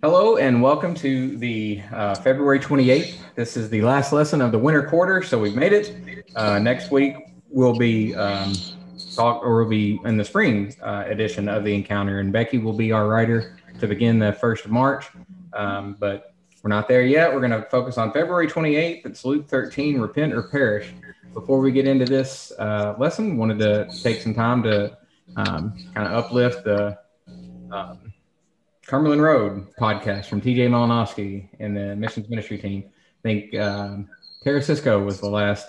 Hello and welcome to the uh, February 28th. This is the last lesson of the winter quarter, so we've made it. Uh, next week we'll be um, talk, or we'll be in the spring uh, edition of the encounter, and Becky will be our writer to begin the first of March. Um, but we're not there yet. We're going to focus on February 28th. It's Luke 13, repent or perish. Before we get into this uh, lesson, wanted to take some time to um, kind of uplift the um, Cumberland Road podcast from TJ Malinowski and the missions ministry team. I think um, Tara Cisco was the last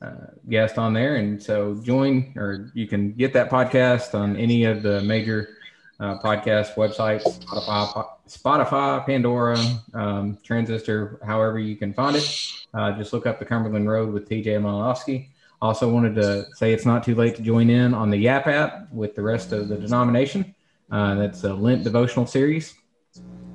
uh, guest on there. And so join, or you can get that podcast on any of the major uh, podcast websites, Spotify, Spotify Pandora, um, Transistor, however you can find it. Uh, just look up the Cumberland Road with TJ Malinowski. Also wanted to say it's not too late to join in on the Yap app with the rest of the denomination. Uh, that's a Lent devotional series.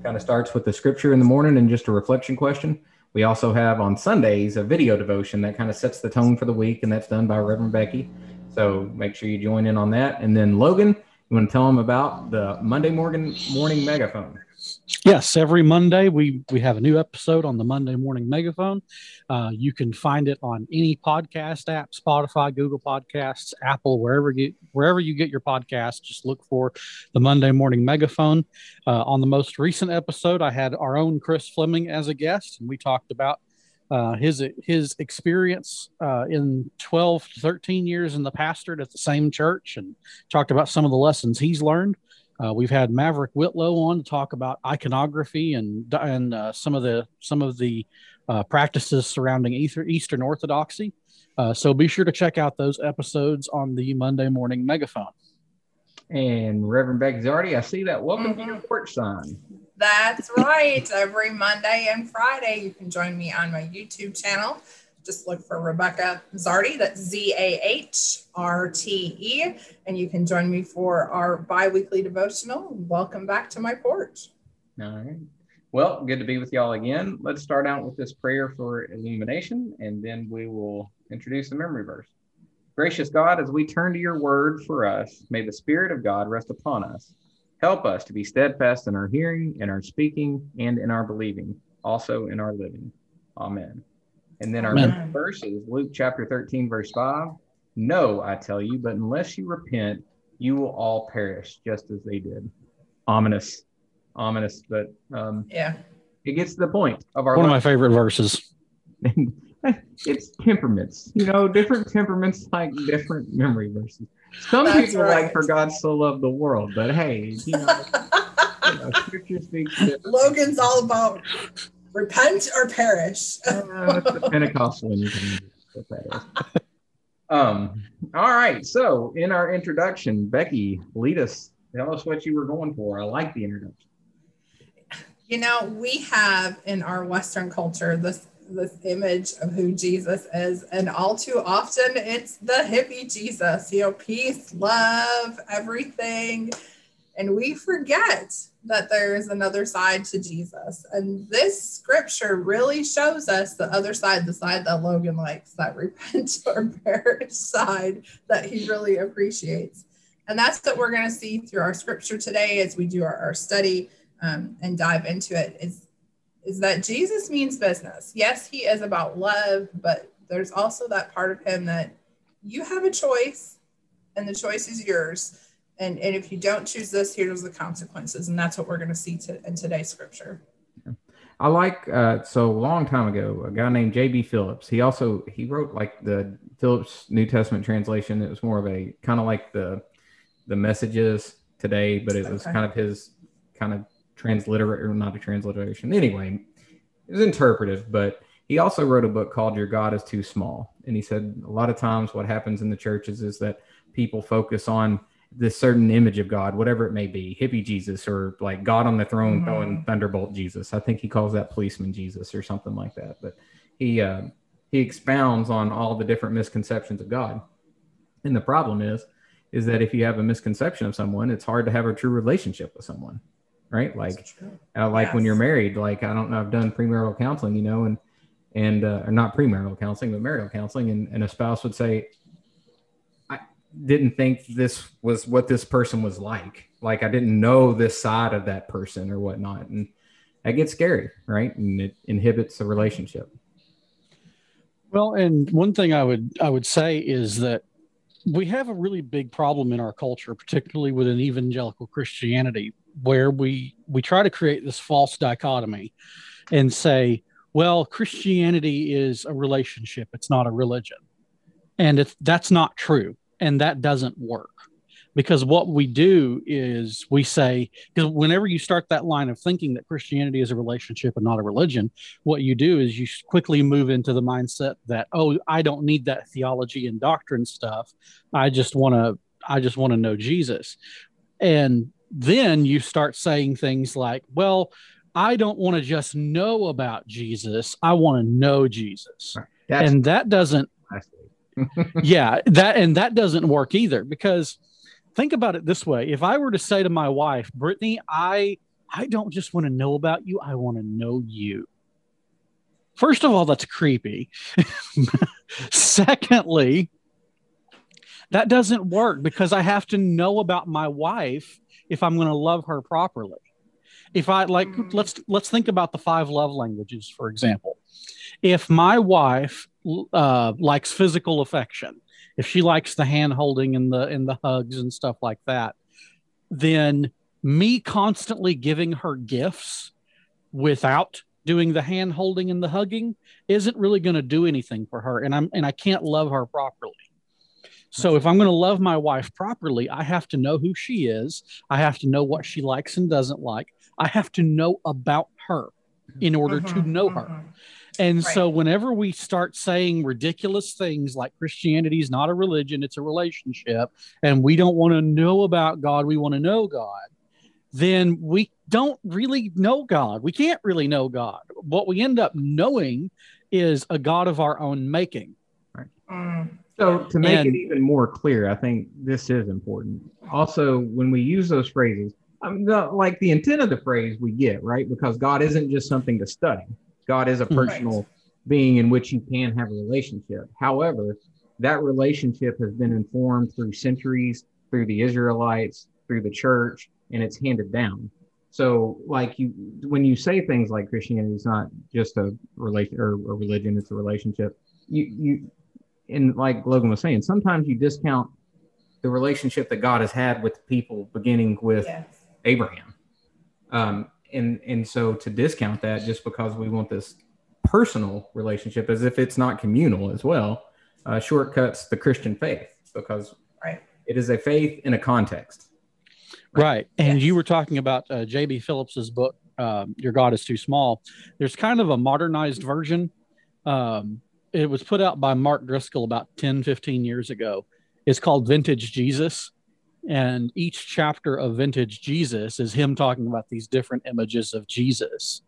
Kind of starts with the scripture in the morning and just a reflection question. We also have on Sundays a video devotion that kind of sets the tone for the week, and that's done by Reverend Becky. So make sure you join in on that. And then Logan, you want to tell them about the Monday morning morning megaphone? Yes, every Monday we we have a new episode on the Monday Morning Megaphone. Uh, you can find it on any podcast app, Spotify, Google Podcasts, Apple, wherever you wherever you get your podcast. Just look for the Monday Morning Megaphone. Uh, on the most recent episode, I had our own Chris Fleming as a guest, and we talked about uh, his his experience uh, in 12 to 13 years in the pastorate at the same church and talked about some of the lessons he's learned uh, we've had Maverick Whitlow on to talk about iconography and and uh, some of the some of the uh, practices surrounding Eastern Orthodoxy. Uh, so be sure to check out those episodes on the Monday morning megaphone. And Reverend Becky Zahrte, I see that welcome mm-hmm. to your porch sign. That's right. Every Monday and Friday, you can join me on my YouTube channel just look for Rebecca Zahrte. That's Z A H R T E. And you can join me for our bi weekly devotional. Welcome back to my porch. All right. Well, good to be with y'all again. Let's start out with this prayer for illumination, and then we will introduce the memory verse. Gracious God, as we turn to your word for us, may the Spirit of God rest upon us. Help us to be steadfast in our hearing, in our speaking, and in our believing, also in our living. Amen. And then our Amen. verse is Luke chapter 13, verse 5. No, I tell you, but unless you repent, you will all perish just as they did. Ominous, ominous, but um, yeah, it gets to the point of our one life. of my favorite verses. it's temperaments, you know, different temperaments like different memory verses. Some That's people right. like for God so loved the world, but hey, you know, you know scripture speaks. Logan's all about repent or perish. uh, the Pentecostal you can um, all right. So, in our introduction, Becky, lead us. Tell us what you were going for. I like the introduction. You know, we have in our Western culture this this image of who Jesus is, and all too often it's the hippie Jesus. You know, peace, love, everything and we forget that there's another side to Jesus. And this scripture really shows us the other side, the side that Logan likes, that repent or perish side that he really appreciates. And that's what we're going to see through our scripture today as we do our, our study um, and dive into it is, is that Jesus means business. Yes, he is about love, but there's also that part of him that you have a choice and the choice is yours and, and if you don't choose this, here's the consequences. And that's what we're going to see to, in today's scripture. I like uh, so a long time ago a guy named J.B. Phillips. He also he wrote like the Phillips New Testament translation. It was more of a kind of like the the messages today, but it was okay. kind of his kind of transliterate or not a transliteration. Anyway, it was interpretive, but he also wrote a book called Your God is Too Small. And he said a lot of times what happens in the churches is that people focus on this certain image of God, whatever it may be, hippie Jesus or like God on the throne mm-hmm. throwing thunderbolt Jesus. I think he calls that policeman Jesus or something like that. But he uh, he expounds on all the different misconceptions of God. And the problem is, is that if you have a misconception of someone, it's hard to have a true relationship with someone, right? Like, uh, like yes. when you're married. Like I don't know, I've done premarital counseling, you know, and and uh, or not premarital counseling, but marital counseling, and, and a spouse would say, didn't think this was what this person was like. Like I didn't know this side of that person or whatnot. And that gets scary, right? And it inhibits the relationship. Well, and one thing I would I would say is that we have a really big problem in our culture, particularly within evangelical Christianity, where we we try to create this false dichotomy and say, well, Christianity is a relationship, it's not a religion. And that's not true, and that doesn't work. Because what we do is we say because whenever you start that line of thinking that christianity is a relationship and not a religion what you do is you quickly move into the mindset that oh i don't need that theology and doctrine stuff. I just want to i just want to know jesus and then you start saying things like well i don't want to just know about jesus i want to know jesus and that doesn't yeah that and that doesn't work either because think about it this way. If i were to say to my wife brittany i i don't just want to know about you i want to know you. First of all that's creepy. Secondly that doesn't work because i have to know about my wife if i'm going to love her properly. If i like let's let's think about the five love languages for example. If my wife uh, likes physical affection if she likes the hand holding and the and the hugs and stuff like that, then me constantly giving her gifts without doing the hand holding and the hugging isn't really going to do anything for her and I'm and I can't love her properly. So if I'm going to love my wife properly, I have to know who she is. I have to know what she likes and doesn't like. I have to know about her in order to mm-hmm, know her. And right. so, whenever we start saying ridiculous things like Christianity is not a religion, it's a relationship, and we don't want to know about God, we want to know God, then we don't really know God. We can't really know God. What we end up knowing is a God of our own making. Right. Mm. So, to make and, it even more clear, I think this is important. Also, when we use those phrases, I mean, the, like the intent of the phrase we get, right? Because God isn't just something to study. God is a mm-hmm. personal right. being in which you can have a relationship. However, that relationship has been informed through centuries, through the Israelites, through the church, and it's handed down. So, like you, when you say things like Christianity is not just a relation or a religion; it's a relationship. You, you, and like Logan was saying, sometimes you discount the relationship that God has had with people, beginning with yes. Abraham. Um, and and so to discount that just because we want this personal relationship as if it's not communal as well uh, shortcuts the christian faith because right. it is a faith in a context right, right. and yes. you were talking about uh, j.b phillips's book um, your god is too small there's kind of a modernized version um, it was put out by mark driscoll about 10 15 years ago it's called vintage jesus and each chapter of vintage jesus is him talking about these different images of jesus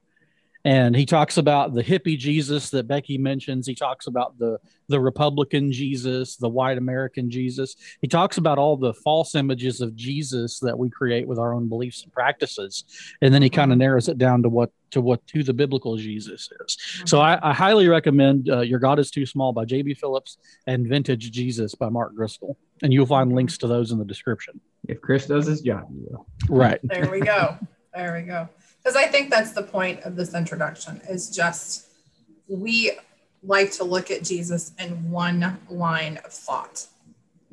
and he talks about the hippie Jesus that Becky mentions. He talks about the the Republican Jesus, the white American Jesus. He talks about all the false images of Jesus that we create with our own beliefs and practices, and then he kind of mm-hmm. narrows it down to what to what who the biblical Jesus is. Mm-hmm. So I, I, highly recommend uh, "Your God Is Too Small" by J.B. Phillips and "Vintage Jesus" by Mark Driscoll, and you'll find mm-hmm. links to those in the description. If Chris does his job, you will. Right there, we go. There we go because I think that's the point of this introduction is just we like to look at Jesus in one line of thought.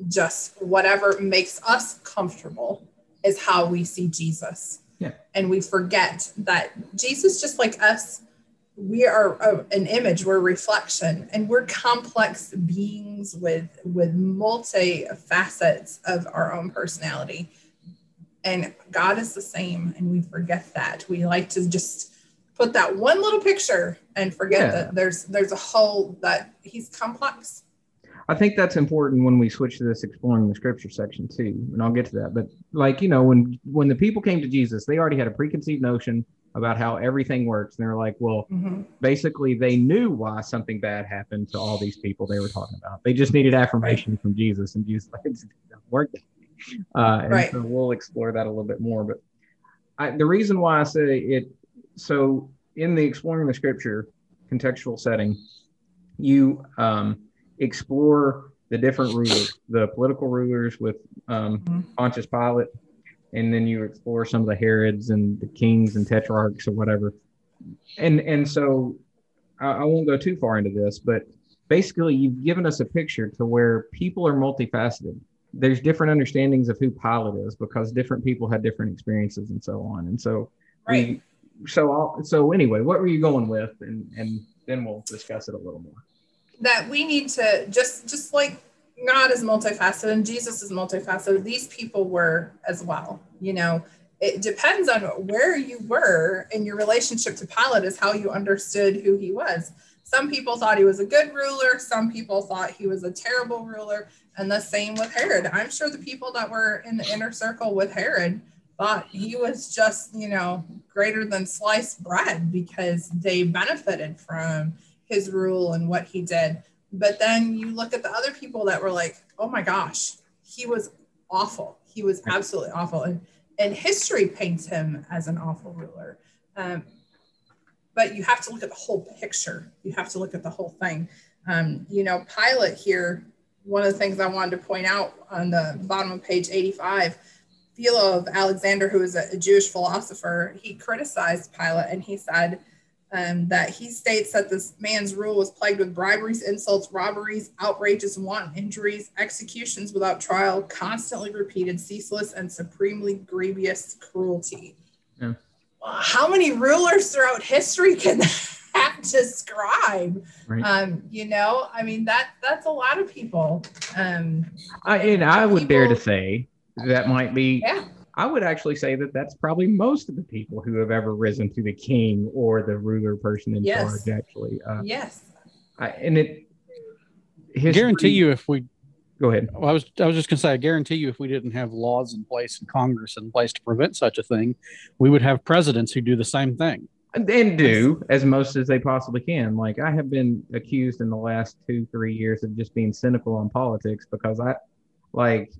Just whatever makes us comfortable is how we see Jesus. Yeah. And we forget that Jesus, just like us, we are a, an image, we're reflection, and we're complex beings with with multi facets of our own personality and God is the same, and we forget that. We like to just put that one little picture and forget yeah. that there's there's a whole that He's complex. I think that's important when we switch to this exploring the scripture section too, and I'll get to that. But like you know, when when the people came to Jesus, they already had a preconceived notion about how everything works, and they're like, well, mm-hmm. basically, they knew why something bad happened to all these people they were talking about. They just needed affirmation from Jesus, and Jesus like, it worked uh, and right. so we'll explore that a little bit more. But I, the reason why I say it, so in the exploring the scripture contextual setting, you um, explore the different rulers, the political rulers with um, mm-hmm. Pontius Pilate, and then you explore some of the Herods and the kings and tetrarchs or whatever. and and so I, I won't go too far into this, but basically you've given us a picture to where people are multifaceted. There's different understandings of who Pilate is because different people had different experiences and so on. And so Right. we, so I'll, so anyway, what were you going with? And and then we'll discuss it a little more. that we need to just just like God is multifaceted and Jesus is multifaceted. These people were as well. You know, it depends on where you were in your relationship to Pilate is how you understood who he was. Some people thought he was a good ruler. Some people thought he was a terrible ruler. And the same with Herod. I'm sure the people that were in the inner circle with Herod thought he was just, you know, greater than sliced bread because they benefited from his rule and what he did. But then you look at the other people that were like, oh my gosh, he was awful. He was absolutely awful. And, and history paints him as an awful ruler. Um, but you have to look at the whole picture. You have to look at the whole thing. Um, you know, Pilate here, one of the things I wanted to point out on the bottom of page 85, Philo of Alexander, who a, a Jewish philosopher, he criticized Pilate and he said, um, that he states that this man's rule was plagued with briberies, insults, robberies, outrages, wanton injuries, executions without trial, constantly repeated, ceaseless, and supremely grievous cruelty. Yeah. Well, How many rulers throughout history can that describe? Right. Um, you know, I mean that that's a lot of people. Um, I, and I would dare to say that might be yeah, I would actually say that that's probably most of the people who have ever risen to the king or the ruler person in Yes. charge. Actually, uh, yes, I, and it I guarantee you, if we, Go ahead. well, I was, I was just going to say, I guarantee you, if we didn't have laws in place and Congress in place to prevent such a thing, we would have presidents who do the same thing. And, and do as most as they possibly can. Like I have been accused in the last two, three years of just being cynical on politics because I, like,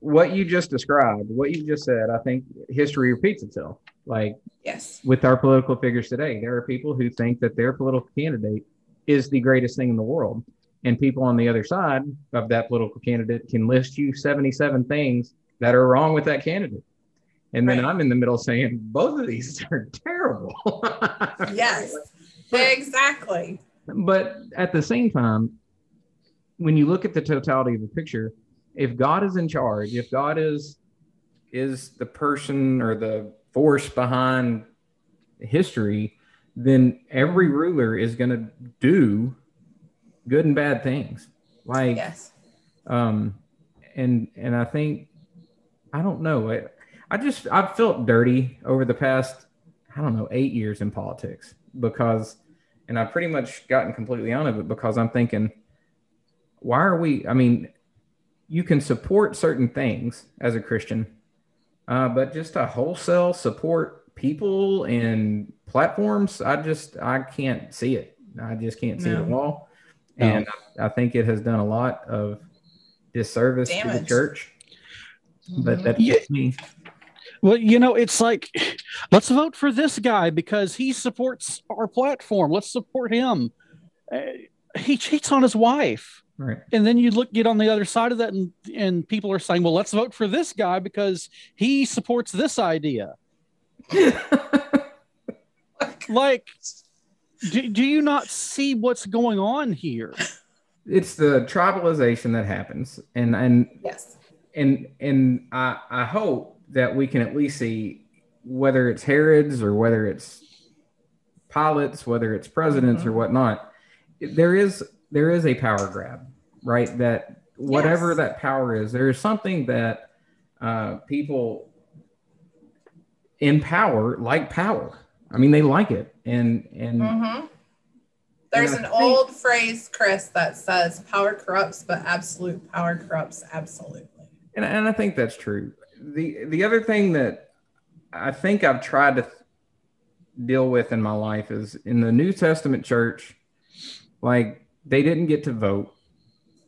what you just described, what you just said. I think history repeats itself. Like yes, with our political figures today. There are people who think that their political candidate is the greatest thing in the world. And people on the other side of that political candidate can list you 77 things that are wrong with that candidate. And then Right. I'm in the middle saying both of these are terrible. yes, exactly. but at the same time, when you look at the totality of the picture, if God is in charge, if God is is the person or the force behind history, then every ruler is going to do good and bad things. Like Yes. um and and i think i don't know i, I just i've felt dirty over the past i don't know eight years in politics because and i've pretty much gotten completely out of it because i'm thinking why are we i mean you can support certain things as a christian uh, but just to wholesale support people and platforms i just i can't see it i just can't see it at all No. and I think it has done a lot of disservice to the church. But that's Yeah. me. Well, you know, it's like, let's vote for this guy because he supports our platform. Let's support him. Uh, he cheats on his wife. Right. And then you look get on the other side of that, and, and people are saying, well, let's vote for this guy because he supports this idea. Like, do, do you not see what's going on here? it's the tribalization that happens. And and Yes. and and I I hope that we can at least see whether it's Herod's or whether it's Pilate's, whether it's presidents or Mhm. whatnot, there is there is a power grab, right? That whatever Yes. that power is, there is something that uh, people in power like power. I mean, they like it, and and hmm There's an think- old phrase, Chris, that says power corrupts, but absolute power corrupts absolutely. And, and I think that's true. The the other thing that I think I've tried to th- deal with in my life is in the New Testament church, like they didn't get to vote,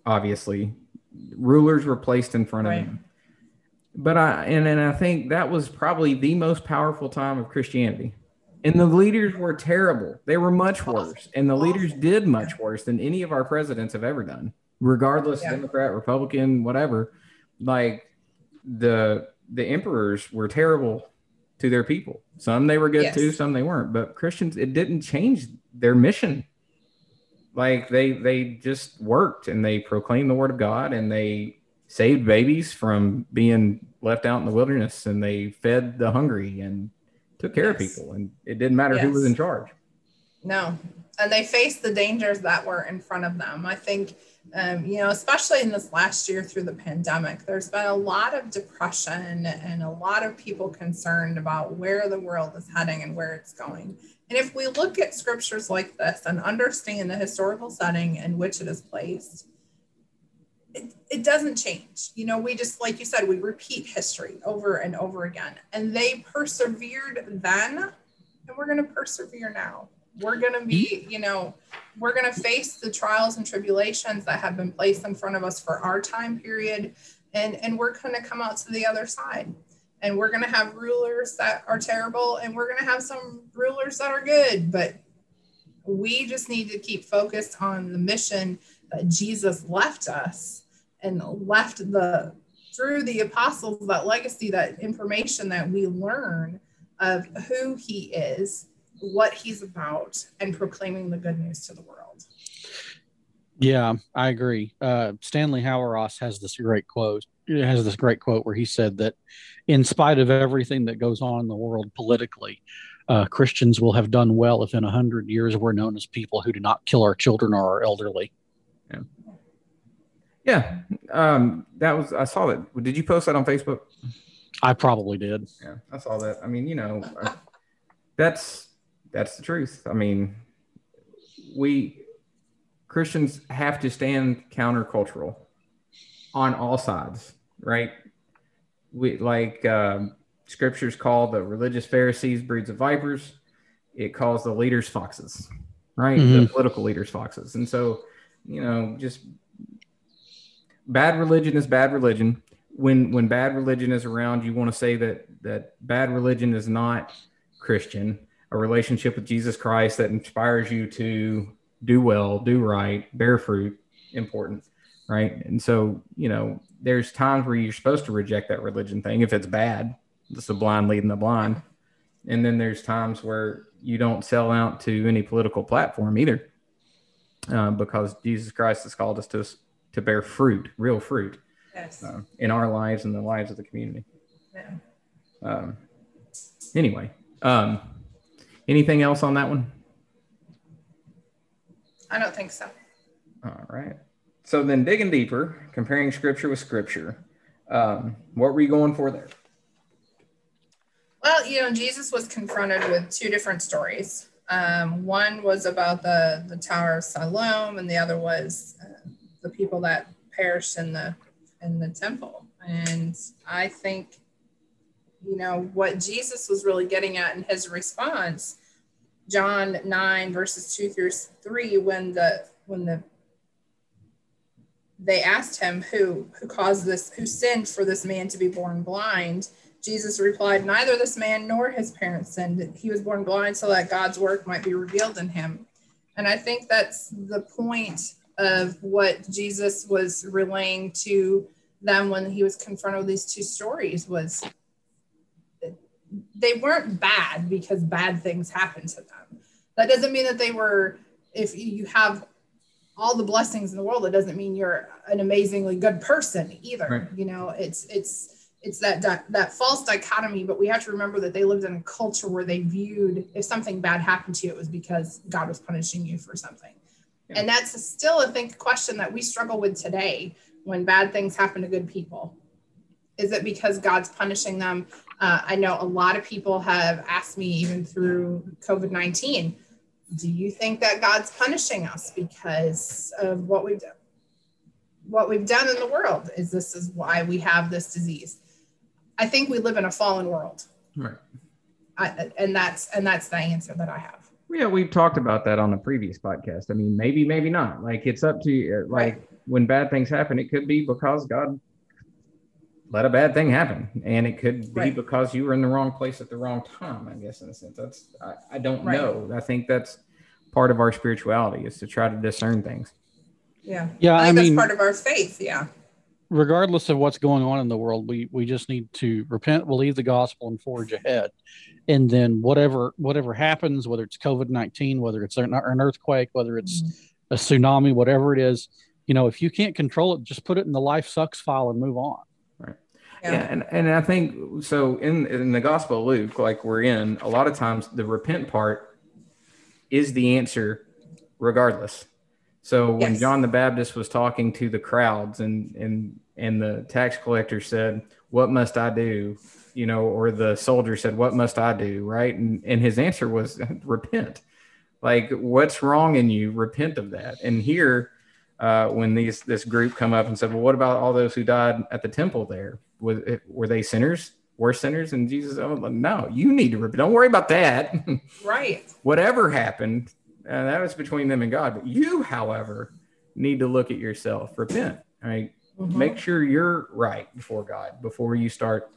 obviously. Rulers were placed in front of them. But I and, and I think that was probably the most powerful time of Christianity. And the leaders were terrible. They were much worse. And the leaders did much worse than any of our presidents have ever done, regardless, Yeah. Democrat, Republican, whatever. Like the the emperors were terrible to their people. Some they were good Yes. to, some they weren't. But Christians, it didn't change their mission. Like they they just worked and they proclaimed the word of God and they saved babies from being left out in the wilderness and they fed the hungry and took care of people and it didn't matter who was in charge. No. And they faced the dangers that were in front of them. I think, um, you know, especially in this last year through the pandemic, there's been a lot of depression and a lot of people concerned about where the world is heading and where it's going. And if we look at scriptures like this and understand the historical setting in which it is placed, it, it doesn't change. You know, we just, like you said, we repeat history over and over again. And they persevered then, and we're going to persevere now. We're going to be, you know, we're going to face the trials and tribulations that have been placed in front of us for our time period. And, and we're going to come out to the other side. And we're going to have rulers that are terrible, and we're going to have some rulers that are good. But we just need to keep focused on the mission that Jesus left us and left the through the apostles that legacy that information that we learn of who he is what he's about and proclaiming the good news to the world Yeah, I agree. Uh, Stanley Hauerwas has this great quote. It has this great quote where he said that, in spite of everything that goes on in the world politically, uh, Christians will have done well if in a hundred years we're known as people who do not kill our children or our elderly. Yeah. Yeah, um, that was I saw that. Did you post that on Facebook? I probably did. Yeah, I saw that. I mean, you know, that's that's the truth. I mean, we Christians have to stand countercultural on all sides, right? We like um, scriptures call the religious Pharisees breeds of vipers. It calls the leaders foxes, right? The Mhm. political leaders foxes, and so you know, just bad religion is bad religion. When when bad religion is around you want to say that that bad religion is not christian. A relationship with jesus christ that inspires you to do well do right bear fruit important right? And so you know there's times where you're supposed to reject that religion thing if it's bad it's the blind leading the blind. And then there's times where you don't sell out to any political platform either uh, because jesus christ has called us to to bear fruit real fruit yes uh, in our lives and the lives of the community. yeah. Um, anyway, um, anything else on that one? i don't think so All right. So then digging deeper, comparing scripture with scripture, um, what were you going for there? Well, you know, Jesus was confronted with two different stories. Um, one was about the the Tower of Siloam, and the other was uh, the people that perished in the in the temple. And I think, you know, what Jesus was really getting at in his response, John nine verses two through three, when the when the they asked him who who caused this, who sinned for this man to be born blind Jesus replied, Neither this man nor his parents sinned. He was born blind so that God's work might be revealed in him. And I think that's the point of what Jesus was relaying to them when he was confronted with these two stories was they weren't bad because bad things happened to them. That doesn't mean that they were, if you have all the blessings in the world, it doesn't mean you're an amazingly good person either. Right. You know, it's it's it's that di- that false dichotomy but we have to remember that they lived in a culture where they viewed if something bad happened to you it was because god was punishing you for something Yeah. and that's still i think a question that we struggle with today when bad things happen to good people. Is it because god's punishing them? Uh, i know a lot of people have asked me even through covid-19 do you think that god's punishing us because of what we've done what we've done in the world? Is this is why we have this disease? I think we live in a fallen world. Right. I, and that's and that's the answer that i have Yeah, we've talked about that on the previous podcast. I mean, maybe, maybe not. Like it's up to you. Like Right. when bad things happen, it could be because God let a bad thing happen, and it could be Right. because you were in the wrong place at the wrong time. I guess in a sense, that's I, I don't Right. know. I think that's part of our spirituality is to try to discern things. yeah Yeah, i I, mean, that's part of our faith yeah regardless of what's going on in the world, we we just need to repent, believe the gospel, and forge ahead. And then whatever whatever happens, whether it's COVID nineteen, whether it's an, an earthquake, whether it's mm-hmm. a tsunami, whatever it is, you know, if you can't control it, just put it in the life sucks file and move on. Right. Yeah. yeah, and, and I think so in in the Gospel of Luke, like we're in, a lot of times the repent part is the answer, regardless. So when yes. John the Baptist was talking to the crowds and and and the tax collector said, "What must I do?" you know, or the soldier said, "What must I do?" right? And and his answer was repent. Like what's wrong in you? Repent of that. And here uh, when these this group come up and said, "Well, what about all those who died at the temple there? Was, were they sinners? Were sinners?" And Jesus, oh, no, you need to repent. Don't worry about that. Right. Whatever happened, uh, that was between them and God. But you, however, need to look at yourself, repent, right? Mm-hmm. Make sure you're right before God before you start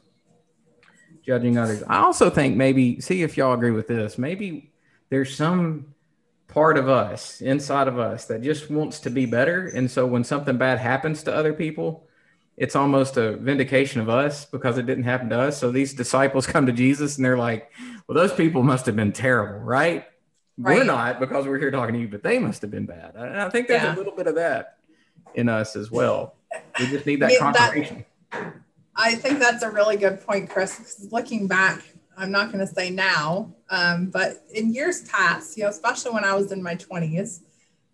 judging others. I also think maybe, see if y'all agree with this, maybe there's some part of us inside of us that just wants to be better. And so when something bad happens to other people, it's almost a vindication of us because it didn't happen to us. So these disciples come to Jesus and they're like, well, those people must have been terrible, right? Right. We're not because we're here talking to you, but they must have been bad. And I think there's yeah. a little bit of that in us as well. We just need that I mean, confirmation. That, I think that's a really good point, Chris. Looking back, I'm not going to say now, um, but in years past, you know, especially when I was in my 20s,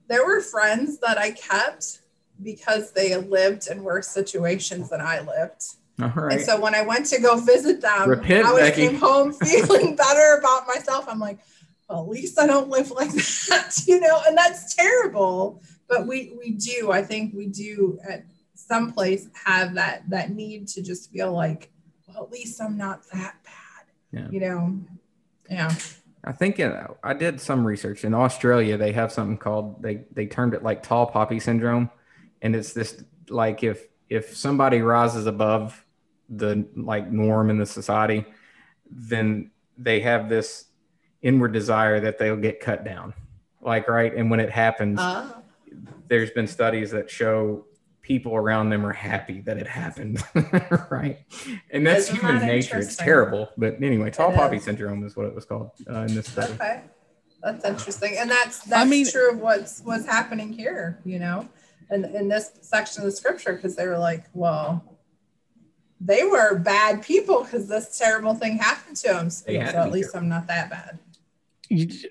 there were friends that I kept because they lived in worse situations than I lived. All right. And so when I went to go visit them, Repent, I was came home feeling better about myself. I'm like, well, at least I don't live like that, you know, and that's terrible. But we we do, I think we do at some place have that that need to just feel like, well, at least I'm not that bad. Yeah. You know. Yeah. I think in, I did some research in Australia. They have something called they they termed it like tall poppy syndrome, and it's this like if if somebody rises above the like norm in the society, then they have this inward desire that they'll get cut down. Like, right. And when it happens, uh. there's been studies that show people around them are happy that it happened. right. And that's Isn't human that nature. It's terrible. But anyway, tall poppy syndrome is what it was called uh, in this study. Okay. That's interesting. And that's, that's I mean, true of what's, what's happening here, you know, and in this section of the scripture, because they were like, well, they were bad people because this terrible thing happened to them. So, so at least I'm not that bad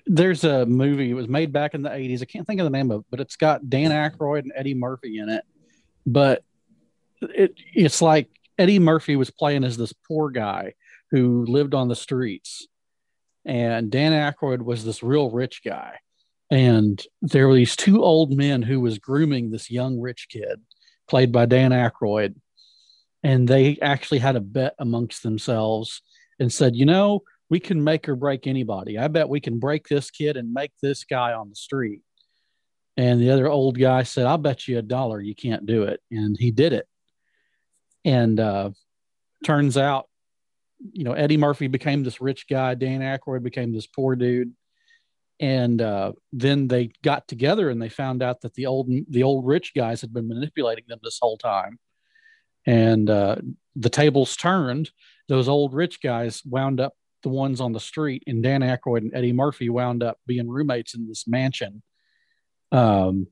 there's a movie. It was made back in the '80s. I can't think of the name of it, but it's got Dan mm-hmm. Aykroyd and Eddie Murphy in it. But it it's like Eddie Murphy was playing as this poor guy who lived on the streets, and Dan Aykroyd was this real rich guy. And there were these two old men who was grooming this young rich kid, played by Dan Aykroyd, and they actually had a bet amongst themselves and said, you know we can make or break anybody. I bet we can break this kid and make this guy on the street. And the other old guy said, I'll bet you a dollar you can't do it. And he did it. And uh, turns out, you know, Eddie Murphy became this rich guy. Dan Aykroyd became this poor dude. And uh, then they got together and they found out that the old the old rich guys had been manipulating them this whole time. And uh, the tables turned. Those old rich guys wound up the ones on the street, and Dan Aykroyd and Eddie Murphy wound up being roommates in this mansion. Um,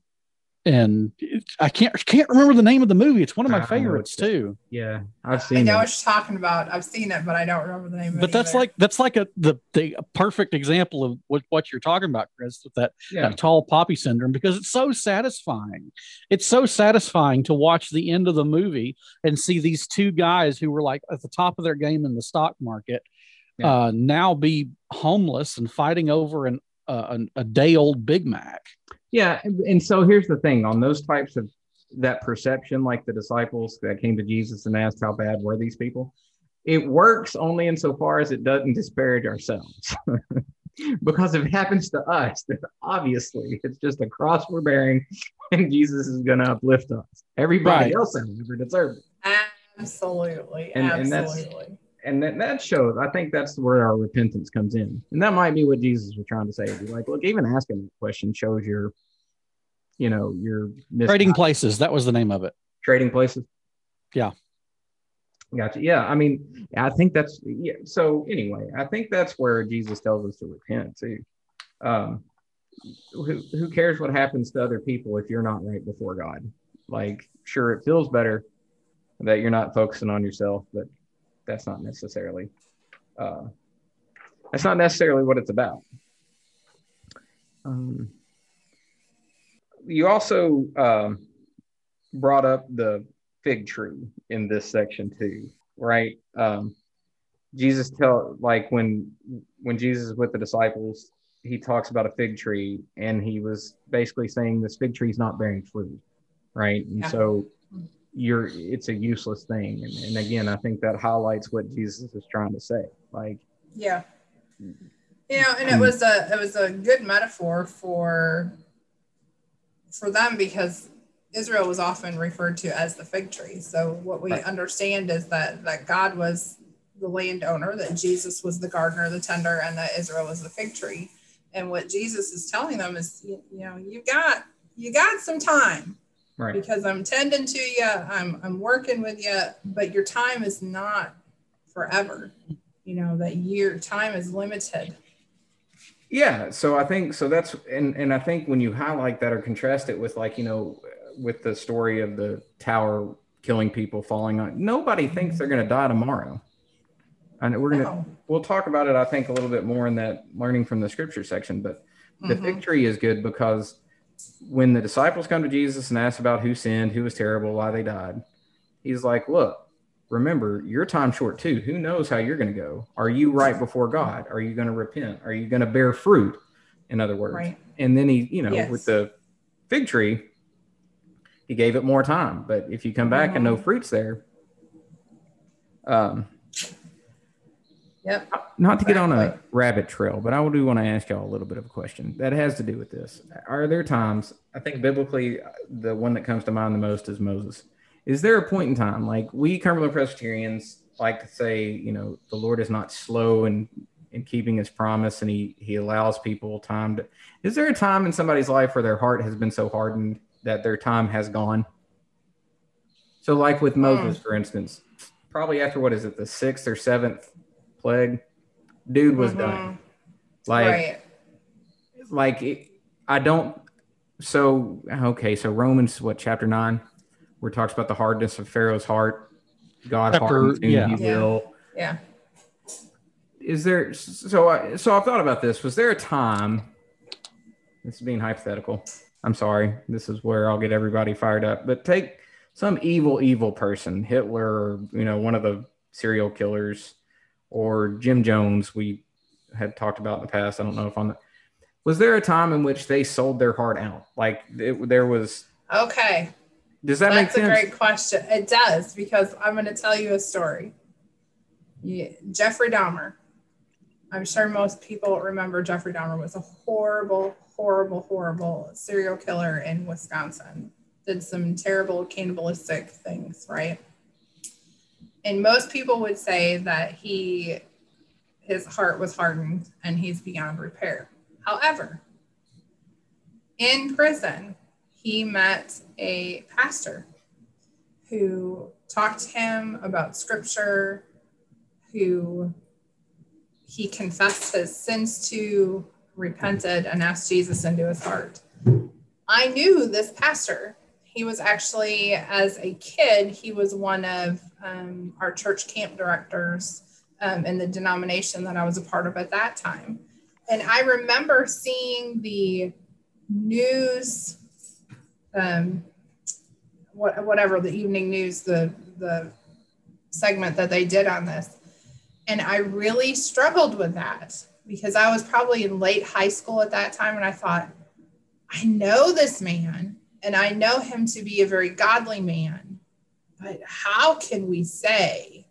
and I can't can't remember the name of the movie. It's one of my favorites too. Yeah, I've seen. I know it. what you're talking about. I've seen it, but I don't remember the name. But that's either. like that's like a the the perfect example of what what you're talking about, Chris, with that, yeah. that tall poppy syndrome, because it's so satisfying. It's so satisfying to watch the end of the movie and see these two guys who were like at the top of their game in the stock market yeah. uh, now be homeless and fighting over an, uh, a day old Big Mac. Yeah. And so here's the thing on those types of that perception, like the disciples that came to Jesus and asked, How bad were these people? It works only insofar as it doesn't disparage ourselves. because if it happens to us, then obviously it's just a cross we're bearing and Jesus is going to uplift us. Everybody right. else, however, deserves it. Absolutely. And, Absolutely. And and that, that shows i think that's where our repentance comes in and that might be what jesus was trying to say be like look even asking that question shows your you know your trading places that was the name of it trading places Yeah. Gotcha. Yeah. I mean, I think that's yeah. So anyway, I think that's where Jesus tells us to repent too. Um, who, who cares what happens to other people if you're not right before God? Like, sure, it feels better that you're not focusing on yourself, but that's not necessarily uh, that's not necessarily what it's about. Um, you also um, brought up the fig tree in this section too, right? Um, Jesus tell like when when Jesus is with the disciples, he talks about a fig tree, and he was basically saying this fig tree is not bearing fruit, right? And yeah. so you're it's a useless thing, and, and again, I think that highlights what Jesus is trying to say. Like, yeah, you know, and it hmm. was a it was a good metaphor for for them because Israel was often referred to as the fig tree. So what we right. understand is that that God was the landowner, that Jesus was the gardener, the tender, and that Israel was the fig tree. And what Jesus is telling them is, you, you know, you got you got some time, right? Because I'm tending to you, I'm I'm working with you, but your time is not forever. You know that year time is limited. Yeah, so I think so. That's and and I think when you highlight that or contrast it with like you know with the story of the tower killing people falling on nobody thinks they're going to die tomorrow and we're going to no. we'll talk about it i think a little bit more in that learning from the scripture section but the mm-hmm. fig tree is good because when the disciples come to jesus and ask about who sinned who was terrible why they died he's like look remember your time's short too who knows how you're going to go are you right before god are you going to repent are you going to bear fruit in other words right. and then he you know yes. with the fig tree he gave it more time. But if you come back mm-hmm. and no mm-hmm. fruits there, um, Yep. Not to get on a rabbit trail, but I do want to ask y'all a little bit of a question that has to do with this. Are there times, I think biblically, the one that comes to mind the most is Moses. Is there a point in time, like we Cumberland Presbyterians like to say, you know, the Lord is not slow in, in keeping his promise and he, he allows people time to. Is there a time in somebody's life where their heart has been so hardened that their time has gone. So, like with Moses, mm. for instance, probably after what is it, the sixth or seventh plague, dude was mm-hmm. done. Like, right. like it, I don't. So okay, so Romans what chapter nine, where it talks about the hardness of Pharaoh's heart. God Chapter, hardens whom yeah. he yeah. will. Yeah. Is there so I so I've thought about this. Was there a time? This is being hypothetical I'm sorry, this is where I'll get everybody fired up. But take some evil, evil person, Hitler, or you know, one of the serial killers, or Jim Jones. We had talked about in the past. I don't know if on the was there a time in which they sold their heart out? Like it, there was. Okay. Does that That's make sense? That's a great question. It does because I'm going to tell you a story. Yeah, Jeffrey Dahmer. I'm sure most people remember Jeffrey Dahmer was a horrible, horrible, horrible serial killer in Wisconsin. Did some terrible cannibalistic things, right? And most people would say that he his heart was hardened and he's beyond repair. However, in prison, he met a pastor who talked to him about scripture, who he confessed his sins to, repented, and asked Jesus into his heart. I knew this pastor. He was actually, as a kid, he was one of um, our church camp directors um, in the denomination that I was a part of at that time. And I remember seeing the news, um, what, whatever the evening news, the the segment that they did on this, and I really struggled with that because I was probably in late high school at that time. And I thought, I know this man and I know him to be a very godly man. But how can we say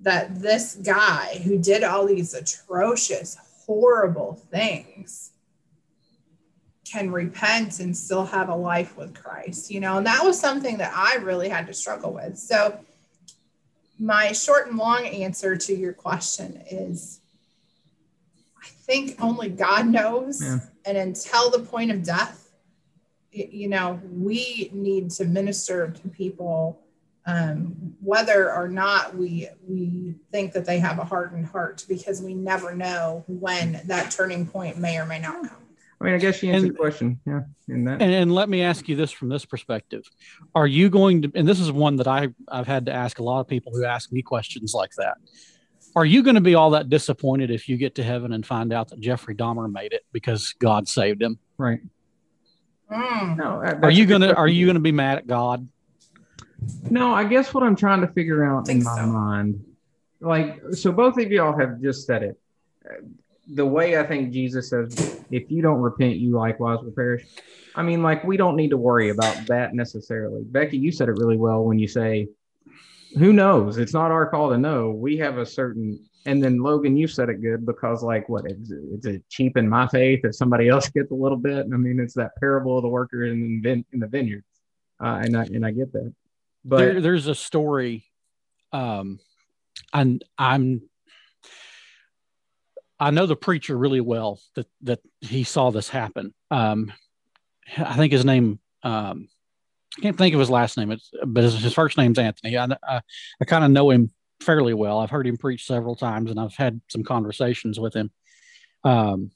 that this guy who did all these atrocious, horrible things can repent and still have a life with Christ? You know, and that was something that I really had to struggle with. So, my short and long answer to your question is I think only God knows. Yeah. And until the point of death, you know, we need to minister to people um, whether or not we we think that they have a hardened heart, because we never know when that turning point may or may not come. I mean, I guess you answered And- the question. Yeah, in that. And, and let me ask you this from this perspective: Are you going to? And this is one that I I've had to ask a lot of people who ask me questions like that. Are you going to be all that disappointed if you get to heaven and find out that Jeffrey Dahmer made it because God saved him? right. Mm. No. Are you gonna Are you gonna be mad at God? No, I guess what I'm trying to figure out in my so. mind, like, so both of y'all have just said it. Uh, The way I think Jesus says, if you don't repent, you likewise will perish. I mean, like, we don't need to worry about that necessarily. Becky, you said it really well when you say, who knows? It's not our call to know. We have a certain, and then Logan, you said it good because, like, what is it, is it cheapen my faith if somebody else gets a little bit? I mean, it's that parable of the worker in the, in the vineyard. Uh, and I, and I get that. But there, there's a story um and i'm i know the preacher really well that that he saw this happen um i think his name um i can't think of his last name it's, but his, his first name's anthony i, I, I kind of know him fairly well. I've heard him preach several times and i've had some conversations with him. Um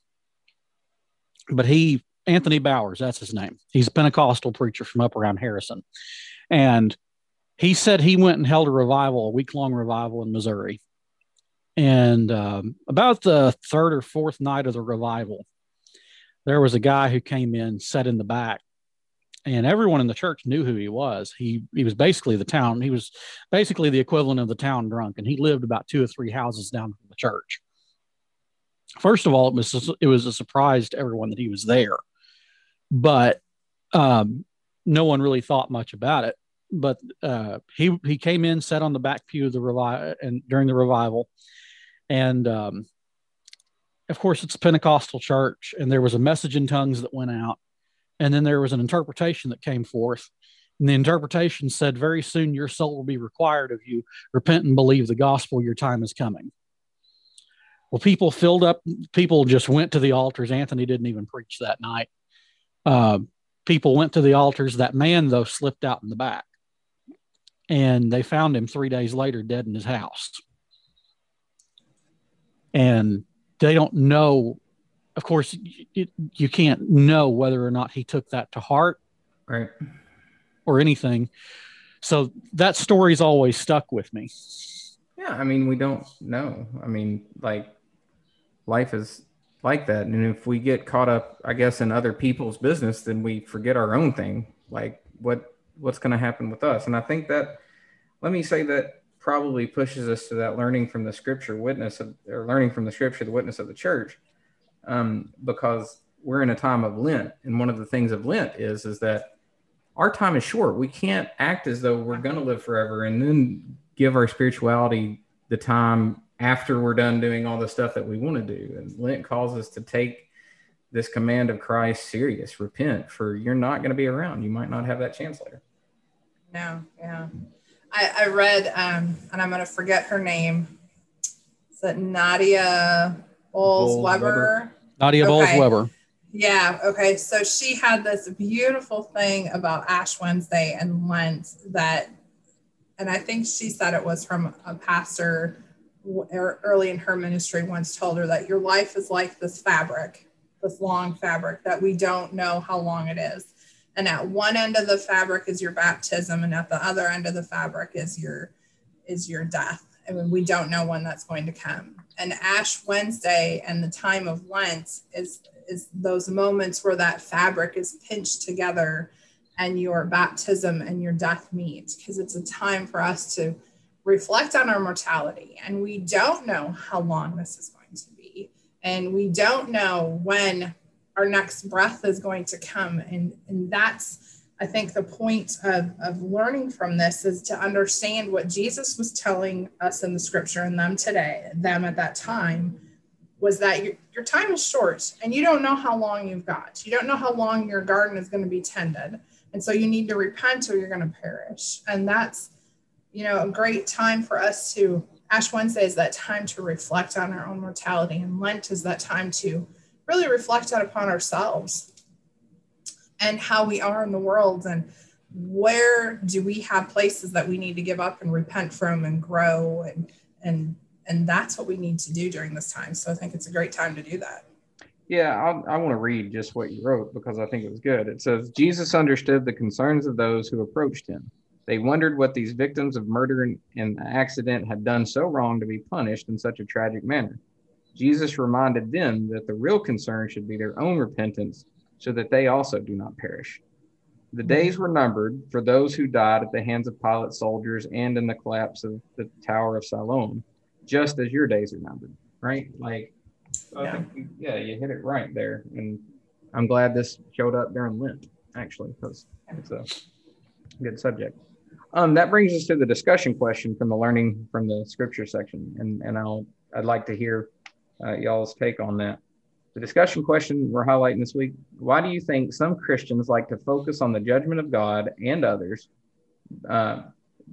but he anthony bowers that's his name. He's a pentecostal preacher from up around harrison. And he said he went and held a revival, a week long revival in Missouri. And um, about the third or fourth night of the revival, there was a guy who came in, sat in the back, and everyone in the church knew who he was. He he was basically the town. He was basically the equivalent of the town drunk, and he lived about two or three houses down from the church. First of all, it was it was a surprise to everyone that he was there, but um, no one really thought much about it but uh, he he came in, sat on the back pew of the revival, and during the revival, and um, of course it's a Pentecostal church, and there was a message in tongues that went out, and then there was an interpretation that came forth, and the interpretation said, "Very soon your soul will be required of you. Repent and believe the gospel. Your time is coming." Well, people filled up. People just went to the altars. Anthony didn't even preach that night. Uh, people went to the altars. That man, though, slipped out in the back and they found him three days later dead in his house. And they don't know, of course, you, you can't know whether or not he took that to heart right. or anything. So that story's always stuck with me. Yeah, I mean, we don't know. I mean, like, life is like that. And if we get caught up, I guess, in other people's business, then we forget our own thing. Like, what what's going to happen with us? And I think that, let me say that probably pushes us to that learning from the scripture witness of, or learning from the scripture, the witness of the church, um, because we're in a time of Lent, and one of the things of Lent is is that our time is short. We can't act as though we're going to live forever and then give our spirituality the time after we're done doing all the stuff that we want to do. And Lent calls us to take this command of Christ serious. Repent, for you're not going to be around. You might not have that chance later. No, yeah. I, I read, um, and I'm going to forget her name. Is it Nadia Bolz Bolz Weber? Weber. Nadia Bolz Okay. Weber. Yeah. Okay. So she had this beautiful thing about Ash Wednesday and Lent that, and I think she said it was from a pastor er- early in her ministry once told her that your life is like this fabric, this long fabric that we don't know how long it is. And at one end of the fabric is your baptism, and at the other end of the fabric is your is your death. I mean, we don't know when that's going to come. And Ash Wednesday and the time of Lent is is those moments where that fabric is pinched together and your baptism and your death meet because it's a time for us to reflect on our mortality. And we don't know how long this is going to be. And we don't know when our next breath is going to come. And and that's i think the point of, of learning from this is to understand what jesus was telling us in the scripture and them today them at that time was that your, your time is short and you don't know how long you've got. You don't know how long your garden is going to be tended. And so you need to repent or you're going to perish. And that's you know a great time for us to ash wednesday is that time to reflect on our own mortality and lent is that time to really reflect out upon ourselves and how we are in the world and where do we have places that we need to give up and repent from and grow and and and that's what we need to do during this time. So i think it's a great time to do that. Yeah I'll, i want to read just what you wrote because i think it was good. It says jesus understood the concerns of those who approached him. They wondered what these victims of murder and accident had done so wrong to be punished in such a tragic manner. Jesus reminded them that the real concern should be their own repentance so that they also do not perish the days were numbered for those who died at the hands of Pilate's soldiers and in the collapse of the Tower of Siloam, just as your days are numbered, right? Like, yeah. You, yeah, you hit it right there. And I'm glad this showed up during Lent, actually, because it's a good subject. Um, that brings us to the discussion question from the learning from the scripture section, and and I'll I'd like to hear uh, y'all's take on that. The discussion question we're highlighting this week why do you think some Christians like to focus on the judgment of God and others? Uh,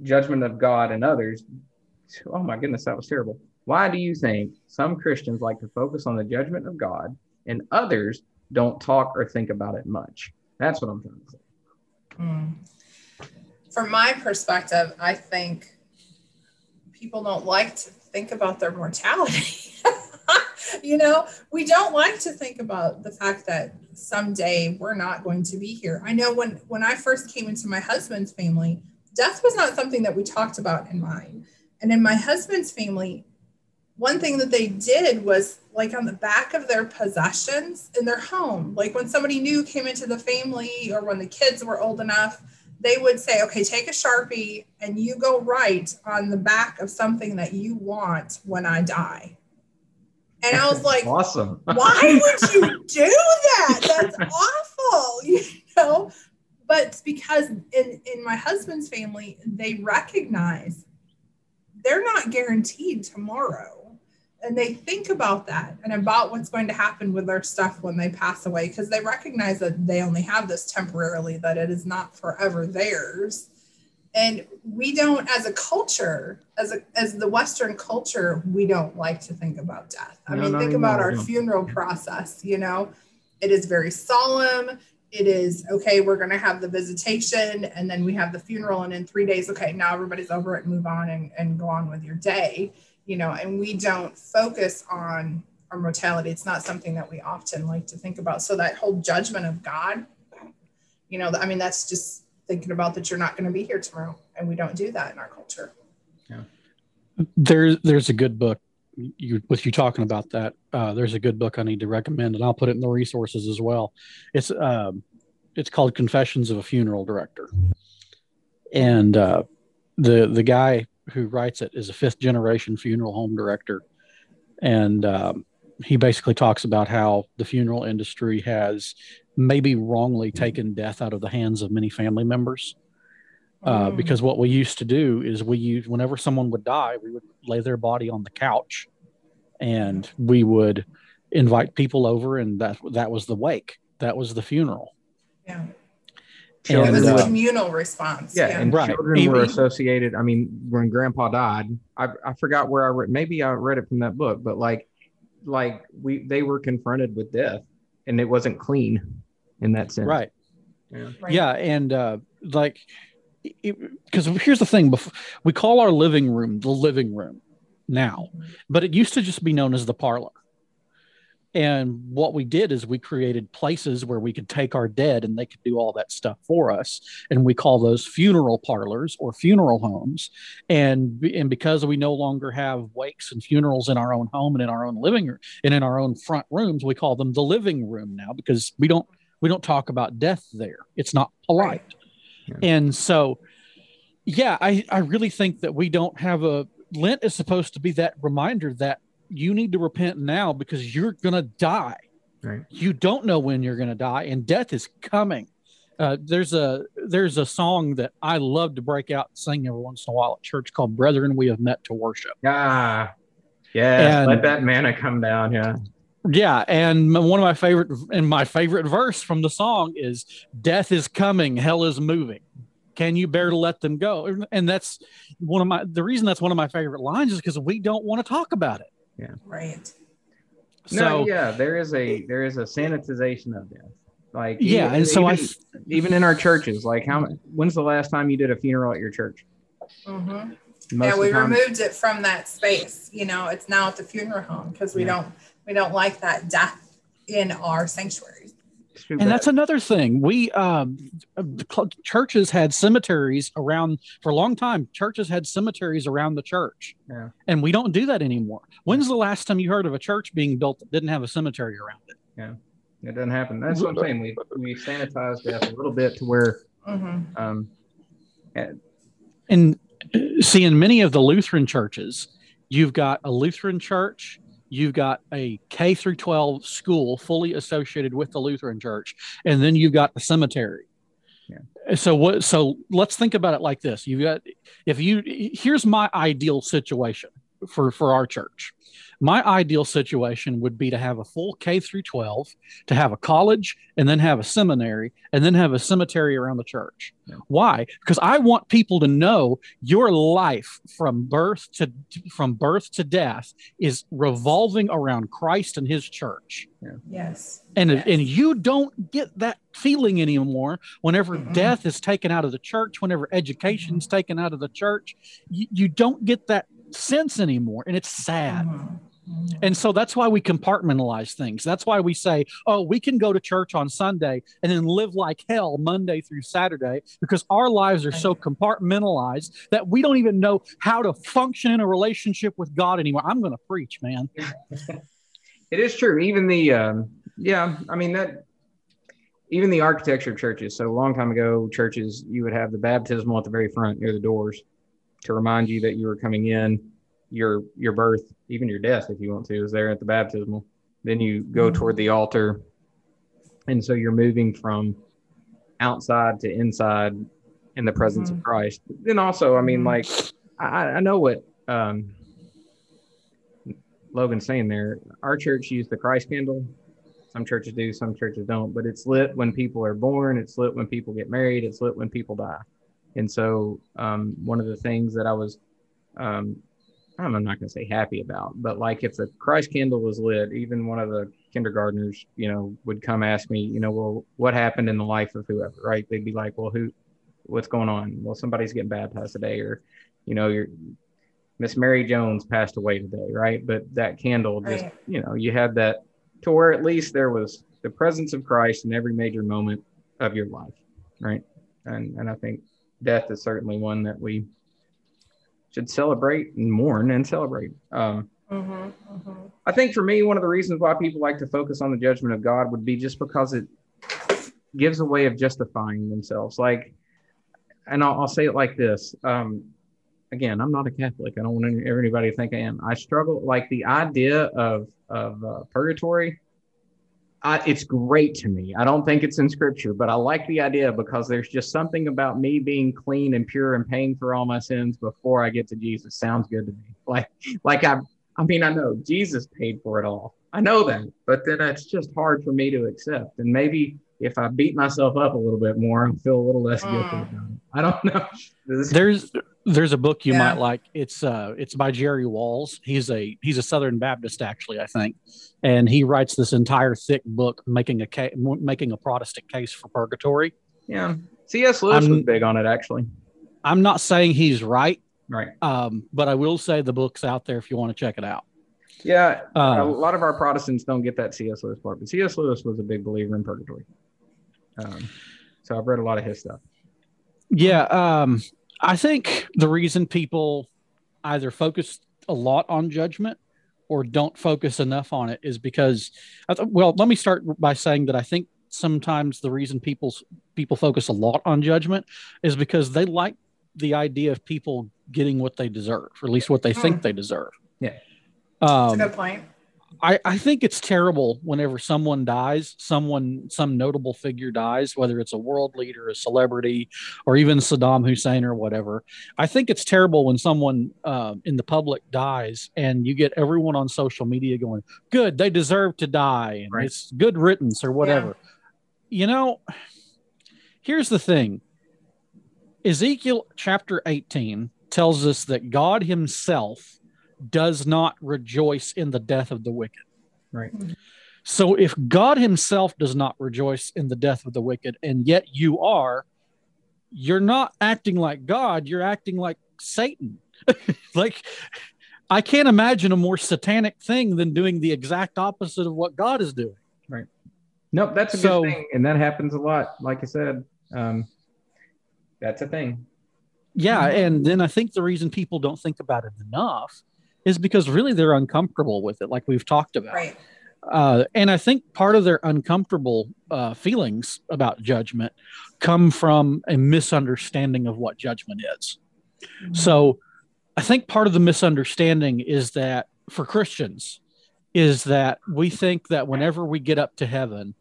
judgment of God and others. Oh my goodness, that was terrible. Why do you think some Christians like to focus on the judgment of God and others don't talk or think about it much? That's what I'm trying to say. Mm. From my perspective, I think people don't like to think about their mortality. you know, we don't like to think about the fact that someday we're not going to be here. I know when when I first came into my husband's family, death was not something that we talked about in mine. And in my husband's family, one thing that they did was like on the back of their possessions in their home, like when somebody new came into the family or when the kids were old enough, they would say, okay, take a Sharpie and you go write on the back of something that you want when I die. And I was like, awesome. why would you do that? That's awful, you know? But it's because in, in my husband's family, they recognize they're not guaranteed tomorrow. And they think about that and about what's going to happen with their stuff when they pass away because they recognize that they only have this temporarily, that it is not forever theirs and we don't as a culture as a as the western culture we don't like to think about death. I no, mean think about our funeral process you know? It is very solemn. It is okay we're going to have the visitation and then we have the funeral and in three days okay now everybody's over it move on and, and go on with your day you know? And we don't focus on our mortality. It's not something that we often like to think about. So that whole judgment of god you know i mean that's just thinking about that you're not going to be here tomorrow and we don't do that in our culture yeah. There's there's a good book you with you talking about that uh, there's a good book i need to recommend and i'll put it in the resources as well. It's um it's called confessions of a funeral director. And uh, the the guy who writes it is a fifth generation funeral home director. And um, he basically talks about how the funeral industry has maybe wrongly taken death out of the hands of many family members. Uh, mm. Because what we used to do is we used, whenever someone would die, we would lay their body on the couch and we would invite people over, and that, that was the wake, that was the funeral. Yeah. And, it was a uh, communal response. Yeah, yeah. and right. children were associated. I mean, when Grandpa died, I, I forgot where I read. Maybe I read it from that book, but like, like we they were confronted with death, and it wasn't clean in that sense. Right. Yeah. Right. Yeah. And uh, like, because here's the thing we call our living room the living room now, but it used to just be known as the parlor. And what we did is we created places where we could take our dead and they could do all that stuff for us. And we call those funeral parlors or funeral homes. And, and because we no longer have wakes and funerals in our own home and in our own living room and in our own front rooms, we call them the living room now because we don't we don't talk about death there. It's not polite. Yeah. And so, yeah, I, I really think that we don't have a Lent is supposed to be that reminder that you need to repent now because you're going to die. Right. You don't know when you're going to die, and death is coming. Uh, there's a there's a song that I love to break out and sing every once in a while at church called "Brethren, We Have Met to Worship." Ah, yeah, and, let that manna come down. Yeah, yeah, and one of my favorite and my favorite verse from the song is "Death is coming, hell is moving. Can you bear to let them go?" And that's one of my the reason that's one of my favorite lines is because we don't want to talk about it. Yeah, right. So no, yeah, there is a there is a sanitization of death. Like Yeah, even, and so I even, even in our churches, like how when's the last time you did a funeral at your church? Mhm. Most yeah, we time- removed it from that space. You know, it's now at the funeral home because we Yeah. don't we don't like that death in our sanctuaries. And that's another thing we um churches had cemeteries around for a long time churches had cemeteries around the church Yeah. and we don't do that anymore when's the last time you heard of a church being built that didn't have a cemetery around it Yeah, it doesn't happen. That's what I'm saying. We we sanitized death a little bit to where Mhm. um and uh, see in many of the lutheran churches you've got a lutheran church you've got a k through 12 school fully associated with the lutheran church and then you've got the cemetery. Yeah. so what so let's think about it like this. You've got if you here's my ideal situation for for our church my ideal situation would be to have a full k through 12 to have a college and then have a seminary and then have a cemetery around the church Yeah. why because i want people to know your life from birth to from birth to death is revolving around christ and his church Yes. and Yes. and you don't get that feeling anymore whenever Mm-mm. death is taken out of the church whenever education's taken out of the church you, you don't get that sense anymore and it's sad Mhm. Mhm. and so that's why we compartmentalize things that's why we say oh we can go to church on sunday and then live like hell monday through saturday because our lives are so compartmentalized that we don't even know how to function in a relationship with god anymore i'm going to preach man It is true. Even the um, yeah, I mean that even the architecture of churches. So a long time ago, churches you would have the baptismal at the very front near the doors to remind you that you were coming in. Your your birth, even your death, if you want to, is there at the baptismal. Then you go Mhm. toward the altar, and so you're moving from outside to inside in the presence of Christ. Then also, I mean, Mhm. like I, I know what um, Logan's saying there. Our church used the Christ candle. Some churches do, some churches don't. But it's lit when people are born. It's lit when people get married. It's lit when people die. And so, um, one of the things that I was, um, I'm not going to say happy about, but like if the Christ candle was lit, even one of the kindergartners, you know, would come ask me, you know, well, what happened in the life of whoever, right? They'd be like, well, who, what's going on? Well, somebody's getting baptized today, or, you know, you're, Miss Mary Jones passed away today, right? But that candle just, Right. you know, you had that to where at least there was the presence of Christ in every major moment of your life, right? And and I think death is certainly one that we should celebrate and mourn and celebrate. Um, Mhm. Mhm. I think for me, one of the reasons why people like to focus on the judgment of God would be just because it gives a way of justifying themselves. Like, and I'll, I'll say it like this. Um, again, I'm not a Catholic. I don't want any, anybody to think I am. I struggle like the idea of of uh, purgatory. I, it's great to me. I don't think it's in scripture, but I like the idea because there's just something about me being clean and pure and paying for all my sins before I get to Jesus. Sounds good to me. Like, like I, I mean, I know Jesus paid for it all. I know that, but then it's just hard for me to accept. And maybe if I beat myself up a little bit more, I'll feel a little less guilty Mm. about it. I don't know. There's there's a book you Yeah. might like it's uh it's by jerry walls he's a he's a southern baptist actually i think and he writes this entire thick book making a ca- making a protestant case for purgatory yeah. C.S. Lewis was I'm- big on it, actually. i'm not saying he's right Right. um but i will say the book's out there if you want to check it out Yeah. a uh, lot of our Protestants don't get that C.S. Lewis part, but C.S. Lewis was a big believer in purgatory. Um, so I've read a lot of his stuff. Yeah, um, I think the reason people either focus a lot on judgment or don't focus enough on it is because, I th- well, let me start by saying that I think sometimes the reason people people focus a lot on judgment is because they like the idea of people getting what they deserve, or at least what they think Hmm. they deserve. Yeah. That's Um, a good point. I, I think it's terrible whenever someone dies, someone, some notable figure dies, whether it's a world leader, a celebrity, or even Saddam Hussein or whatever. I think it's terrible when someone uh, in the public dies and you get everyone on social media going, good, they deserve to die. And Right. it's good riddance or whatever. You know, here's the thing Ezekiel chapter 18 tells us that God himself does not rejoice in the death of the wicked. Right. So if God himself does not rejoice in the death of the wicked, and yet you are, you're not acting like God, you're acting like Satan. like, I can't imagine a more satanic thing than doing the exact opposite of what God is doing. Right. Nope, that's a So- good thing. And that happens a lot. Like I said, um, that's a thing. Yeah. And then I think the reason people don't think about it enough is because really they're uncomfortable with it, like we've talked about. Right. Uh, and I think part of their uncomfortable uh, feelings about judgment come from a misunderstanding of what judgment is. So I think part of the misunderstanding is that for Christians, is that we think that whenever we get up to heaven,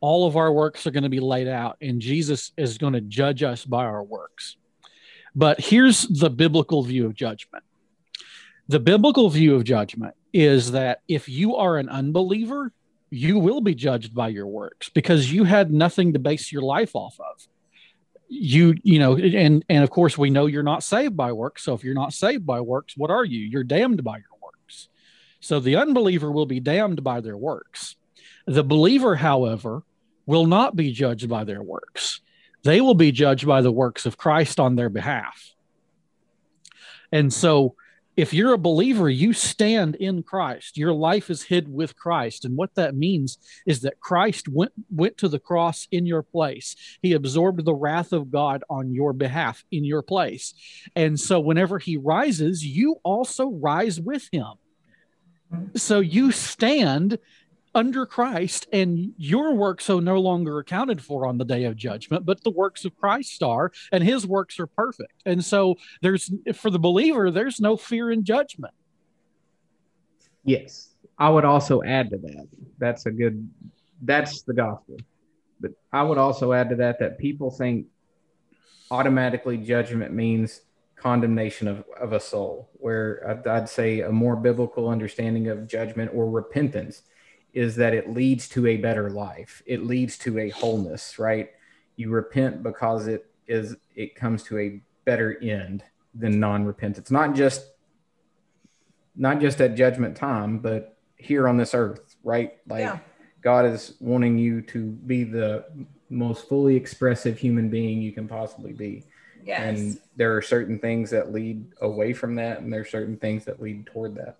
all of our works are going to be laid out and Jesus is going to judge us by our works. But here's the biblical view of judgment the biblical view of judgment is that if you are an unbeliever, you will be judged by your works because you had nothing to base your life off of. You you know and and of course we know you're not saved by works. So if you're not saved by works what are you? You're damned by your works. So the unbeliever will be damned by their works. The believer however will not be judged by their works. They will be judged by the works of Christ on their behalf. And so if you're a believer, you stand in Christ. Your life is hid with Christ. And what that means is that Christ went, went to the cross in your place. He absorbed the wrath of God on your behalf in your place. And so whenever he rises, you also rise with him. So you stand under Christ, and your works are no longer accounted for on the day of judgment, but the works of Christ are, and his works are perfect. And so there's for the believer, there's no fear in judgment. Yes. I would also add to that. That's a good, that's the gospel. But I would also add to that that people think automatically judgment means condemnation of, of a soul, where I'd, I'd say a more biblical understanding of judgment or repentance is that it leads to a better life. It leads to a wholeness, right? You repent because it is it comes to a better end than non-repentance. Not just not just at judgment time, but here on this earth, right? Like Yeah. God is wanting you to be the most fully expressive human being you can possibly be. Yes. And there are certain things that lead away from that, and there are certain things that lead toward that.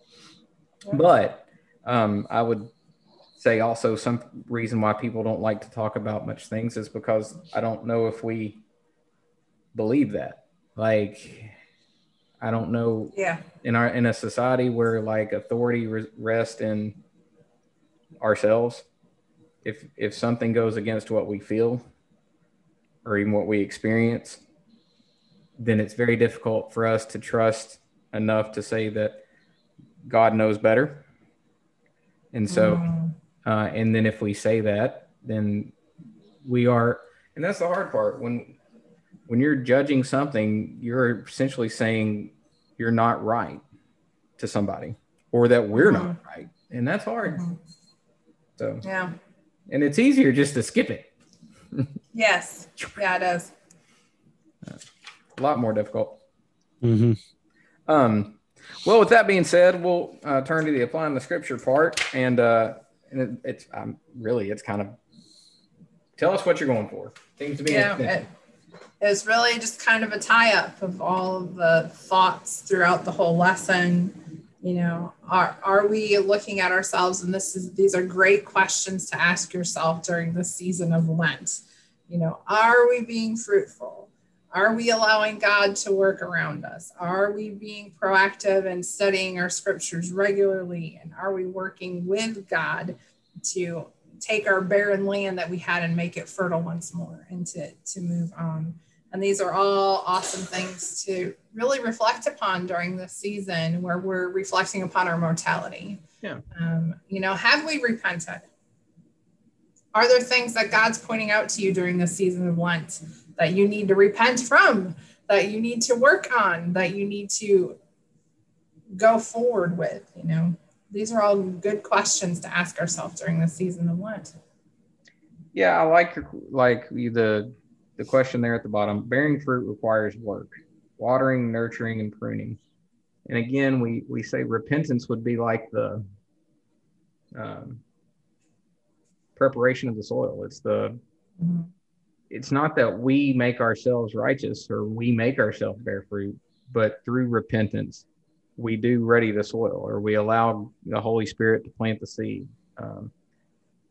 But um, I would say also some reason why people don't like to talk about much things is because I don't know if we believe that. Like, I don't know yeah. in our in a society where like authority re- rests in ourselves. If if something goes against what we feel, or even what we experience, then it's very difficult for us to trust enough to say that God knows better. And so, Mm. Uh, and then if we say that, then we are, and that's the hard part. When when you're judging something, you're essentially saying you're not right to somebody, or that we're not right, and that's hard. Mhm. So, Yeah. and it's easier just to skip it. Yes. Yeah, it is. A lot more difficult. Mm-hmm. Um, well, with that being said, we'll uh, turn to the applying the scripture part, and uh, and it, it's um, really it's kind of tell us what you're going for. Seems to be Yeah. It, it's really just kind of a tie up of all of the thoughts throughout the whole lesson. You know, are are we looking at ourselves? And this is these are great questions to ask yourself during the season of Lent. You know, are we being fruitful? Are we allowing God to work around us? Are we being proactive and studying our scriptures regularly? And are we working with God to take our barren land that we had and make it fertile once more and to, to move on? And these are all awesome things to really reflect upon during this season where we're reflecting upon our mortality. Yeah. Um, you know, have we repented? Are there things that God's pointing out to you during this season of Lent that you need to repent from, that you need to work on, that you need to go forward with? You know, these are all good questions to ask ourselves during the season of Lent. Yeah, I like your like the the question there at the bottom. Bearing fruit requires work, watering, nurturing, and pruning. And again, we we say repentance would be like the um, preparation of the soil. It's the Mhm. it's not that we make ourselves righteous or we make ourselves bear fruit, but through repentance, we do ready the soil or we allow the Holy Spirit to plant the seed um,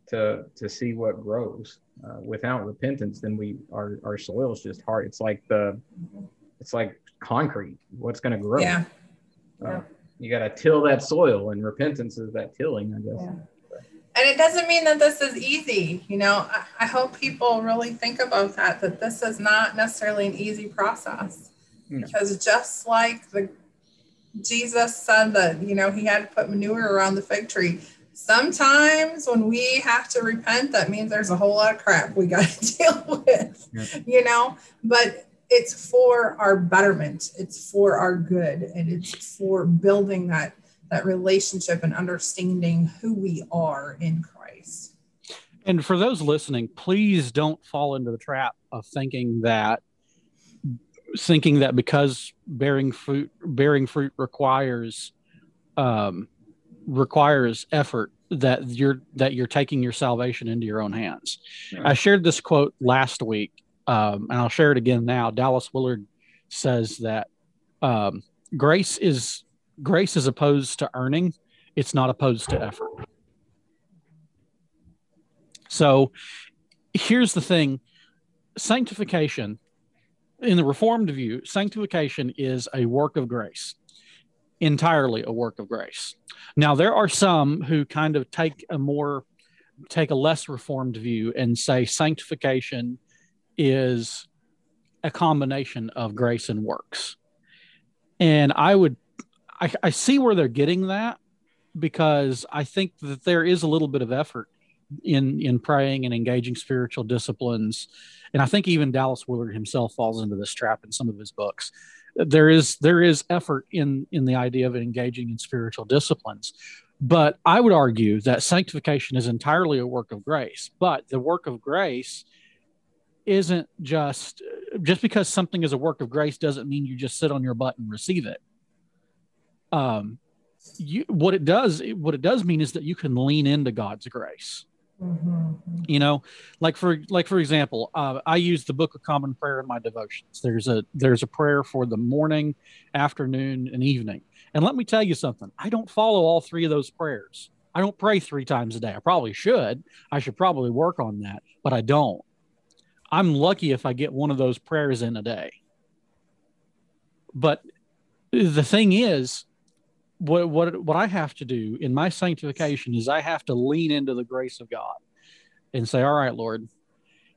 to to see what grows. Uh, without repentance, then we our our soil is just hard. It's like the it's like concrete. What's going to grow? Yeah. Uh, you got to till that soil, and repentance is that tilling, I guess. Yeah. And it doesn't mean that this is easy. You know, I, I hope people really think about that, that this is not necessarily an easy process. No. Because just like the Jesus said that, you know, he had to put manure around the fig tree. Sometimes when we have to repent, that means there's a whole lot of crap we got to deal with, you know, but it's for our betterment. It's for our good. And it's for building that that relationship and understanding who we are in Christ. And for those listening, please don't fall into the trap of thinking that thinking that because bearing fruit bearing fruit requires um, requires effort that you're that you're taking your salvation into your own hands. Yeah. I shared this quote last week, um, and I'll share it again now. Dallas Willard says that um, grace is grace is opposed to earning; it's not opposed to effort. So here's the thing sanctification, in the Reformed view, sanctification is a work of grace, entirely a work of grace. Now, there are some who kind of take a more, take a less Reformed view and say sanctification is a combination of grace and works. And I would, I, I see where they're getting that because I think that there is a little bit of effort in in praying and engaging spiritual disciplines. And i think even dallas willard himself falls into this trap in some of his books. There is there is effort in in the idea of engaging in spiritual disciplines. But i would argue that sanctification is entirely a work of grace but the work of grace isn't just just because something is a work of grace doesn't mean you just sit on your butt and receive it um you what it does what it does mean is that you can lean into god's grace. You know like for like for example uh, i use the book of common prayer in my devotions. There's a there's a prayer for the morning afternoon and evening. And let me tell you something. I don't follow all three of those prayers. I don't pray three times a day. I probably should. I should probably work on that but i don't. I'm lucky if i get one of those prayers in a day. But the thing is what what what I have to do in my sanctification is I have to lean into the grace of God and say, "All right, Lord,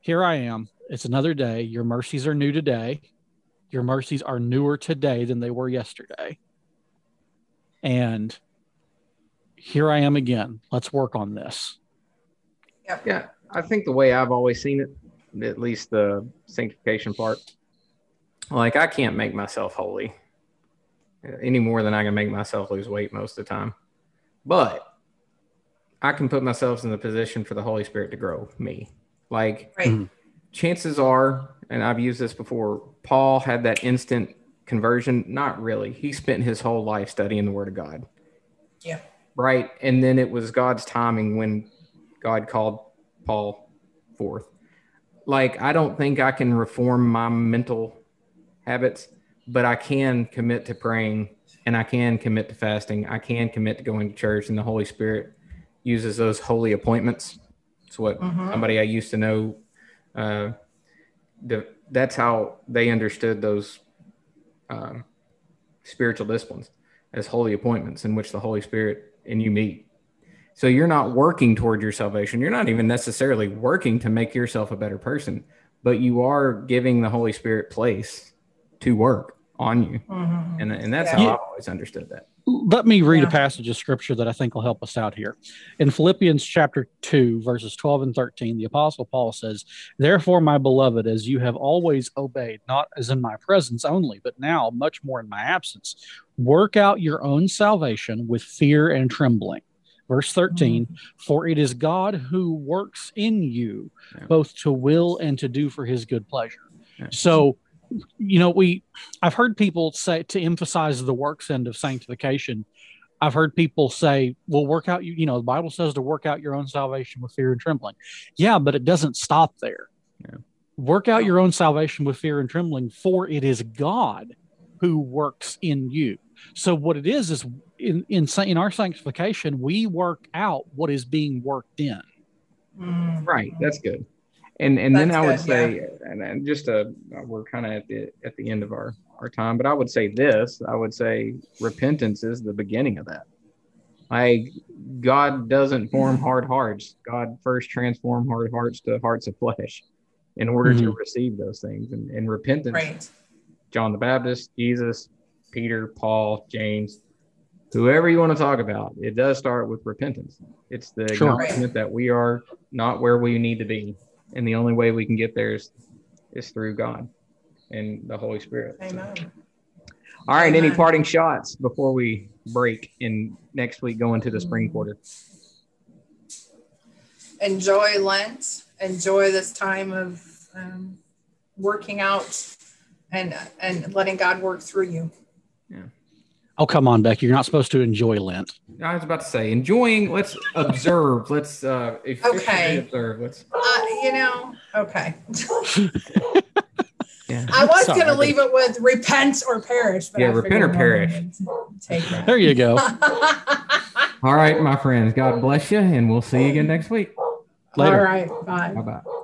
here I am. It's another day. Your mercies are new today. Your mercies are newer today than they were yesterday. And here I am again. Let's work on this." Yeah, yeah. I think the way I've always seen it, at least the sanctification part, like I can't make myself holy any more than I can make myself lose weight most of the time. But I can put myself in the position for the Holy Spirit to grow me. Like Right. Mhm. chances are, and I've used this before, Paul had that instant conversion. Not really. He spent his whole life studying the Word of God. Yeah. Right. And then it was God's timing when God called Paul forth. Like, I don't think I can reform my mental habits, but I can commit to praying and I can commit to fasting. I can commit to going to church, and the Holy Spirit uses those holy appointments. It's what Mhm. somebody I used to know. Uh, the, that's how they understood those um, spiritual disciplines as holy appointments in which the Holy Spirit and you meet. So you're not working toward your salvation. You're not even necessarily working to make yourself a better person, but you are giving the Holy Spirit place to work on you. Mhm. And, and that's Yeah. how I've always understood that. let me read Yeah. a passage of scripture that I think will help us out here. In Philippians chapter 2, verses 12 and 13, the apostle Paul says, Therefore, my beloved, as you have always obeyed, not as in my presence only, but now much more in my absence, work out your own salvation with fear and trembling. Verse 13, for it is God who works in you Yeah. both to will and to do for his good pleasure. Yeah. So, you know, we I've heard people say to emphasize the works end of sanctification. I've heard people say, well, work out, you, you know, the Bible says to work out your own salvation with fear and trembling. Yeah, but it doesn't stop there. Yeah. Work out your own salvation with fear and trembling, for it is God who works in you. So what it is is in in in our sanctification, we work out what is being worked in. Mm. Right. That's good. And and then I would good, say, and, and just uh we're kind of at the at the end of our our time, but I would say this. I would say repentance is the beginning of that. Like God doesn't form hard hearts. God first transform hard hearts to hearts of flesh in order to receive those things. And, and repentance, Right. John the Baptist, Jesus, Peter, Paul, James, whoever you want to talk about, it does start with repentance. It's the Sure. acknowledgement that we are not where we need to be, and the only way we can get there is, is through God and the Holy Spirit. Amen. All right, any parting shots before we break and next week go into the spring quarter? Enjoy Lent. Enjoy this time of um, working out and and letting God work through you. Yeah. Oh, come on, Becky. You're not supposed to enjoy Lent. I was about to say, enjoying. Let's observe. Let's uh, Okay. observe. Let's. Uh, you know, okay. Yeah. I was Sorry, gonna leave it with repent or perish, but Yeah, I repent or perish. Take that. There you go. All right, my friends. God bless you, and we'll see you again next week. Later. All right. Bye. Bye bye.